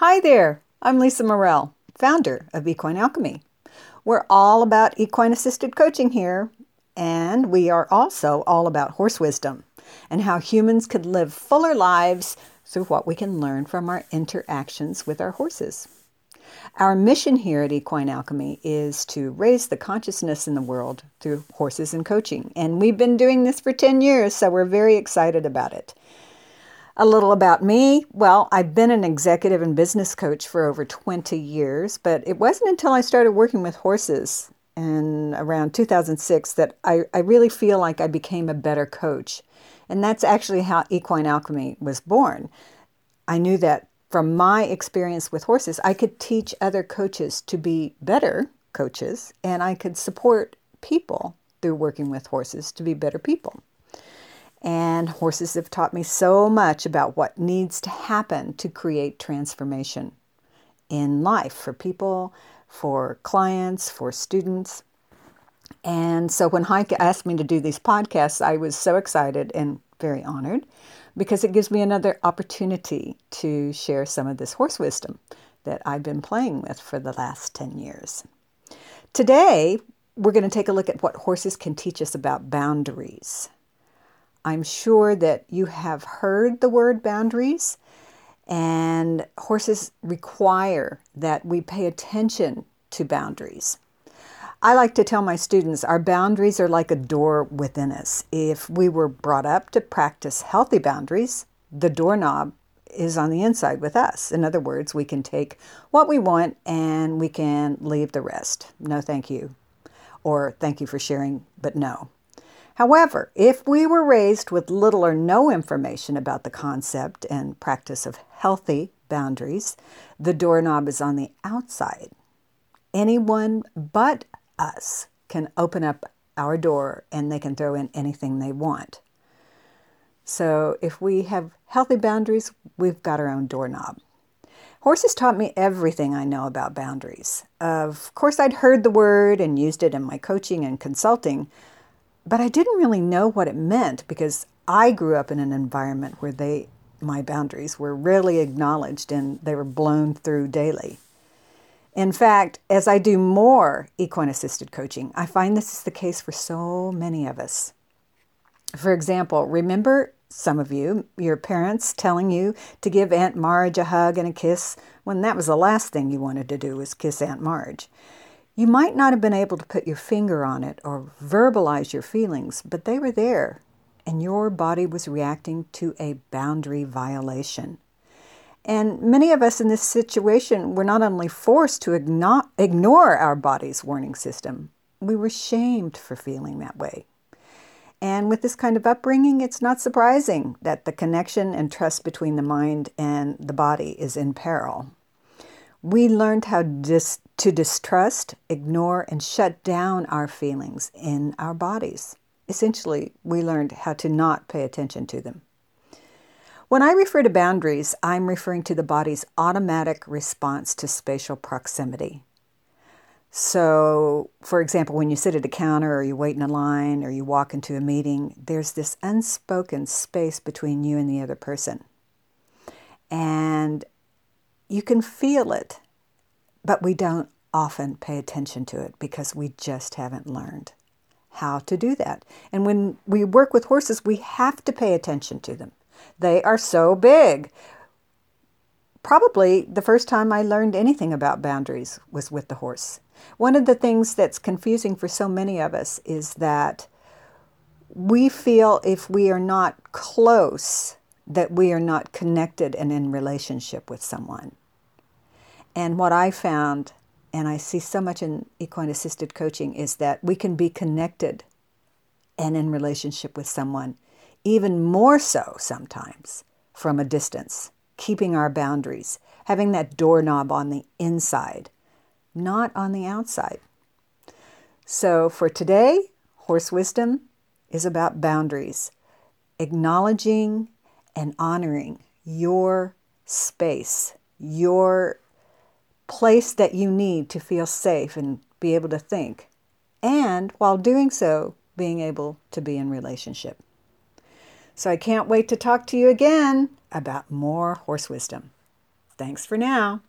Hi there, I'm Lisa Murrell, founder of Equine Alchemy. We're all about equine assisted coaching here, and we are also all about horse wisdom and how humans could live fuller lives through what we can learn from our interactions with our horses. Our mission here at Equine Alchemy is to raise the consciousness in the world through horses and coaching, and we've been doing this for 10 years, so we're very excited about it. A little about me. Well, I've been an executive and business coach for over 20 years, but it wasn't until I started working with horses in around 2006 that I, I really feel like I became a better coach. And that's actually how Equine Alchemy was born. I knew that from my experience with horses, I could teach other coaches to be better coaches, and I could support people through working with horses to be better people. And horses have taught me so much about what needs to happen to create transformation in life for people, for clients, for students. And so when Heike asked me to do these podcasts, I was so excited and very honored because it gives me another opportunity to share some of this horse wisdom that I've been playing with for the last 10 years. Today, we're going to take a look at what horses can teach us about boundaries. I'm sure that you have heard the word boundaries, and horses require that we pay attention to boundaries. I like to tell my students our boundaries are like a door within us. If we were brought up to practice healthy boundaries, the doorknob is on the inside with us. In other words, we can take what we want and we can leave the rest. No, thank you. Or thank you for sharing, but no. However, if we were raised with little or no information about the concept and practice of healthy boundaries, the doorknob is on the outside. Anyone but us can open up our door and they can throw in anything they want. So if we have healthy boundaries, we've got our own doorknob. Horses taught me everything I know about boundaries. Of course, I'd heard the word and used it in my coaching and consulting, but I didn't really know what it meant because I grew up in an environment where they my boundaries were rarely acknowledged and they were blown through daily. In fact, as I do more equine assisted coaching, I find this is the case for so many of us. For example, remember some of you, your parents telling you to give Aunt Marge a hug and a kiss when that was the last thing you wanted to do was kiss Aunt Marge. You might not have been able to put your finger on it or verbalize your feelings, but they were there, and your body was reacting to a boundary violation. And many of us in this situation were not only forced to ignore our body's warning system, we were shamed for feeling that way. And with this kind of upbringing, it's not surprising that the connection and trust between the mind and the body is in peril. We learned how dis- to distrust, ignore, and shut down our feelings in our bodies. Essentially, we learned how to not pay attention to them. When I refer to boundaries, I'm referring to the body's automatic response to spatial proximity. So, for example, when you sit at a counter or you wait in a line or you walk into a meeting, there's this unspoken space between you and the other person. And you can feel it, but we don't often pay attention to it because we just haven't learned how to do that. And when we work with horses, we have to pay attention to them. They are so big. Probably the first time I learned anything about boundaries was with the horse. One of the things that's confusing for so many of us is that we feel if we are not close, that we are not connected and in relationship with someone. And what I found, and I see so much in equine assisted coaching, is that we can be connected and in relationship with someone, even more so sometimes from a distance, keeping our boundaries, having that doorknob on the inside, not on the outside. So for today, horse wisdom is about boundaries, acknowledging and honoring your space, your place that you need to feel safe and be able to think. And while doing so, being able to be in relationship. So I can't wait to talk to you again about more horse wisdom. Thanks for now.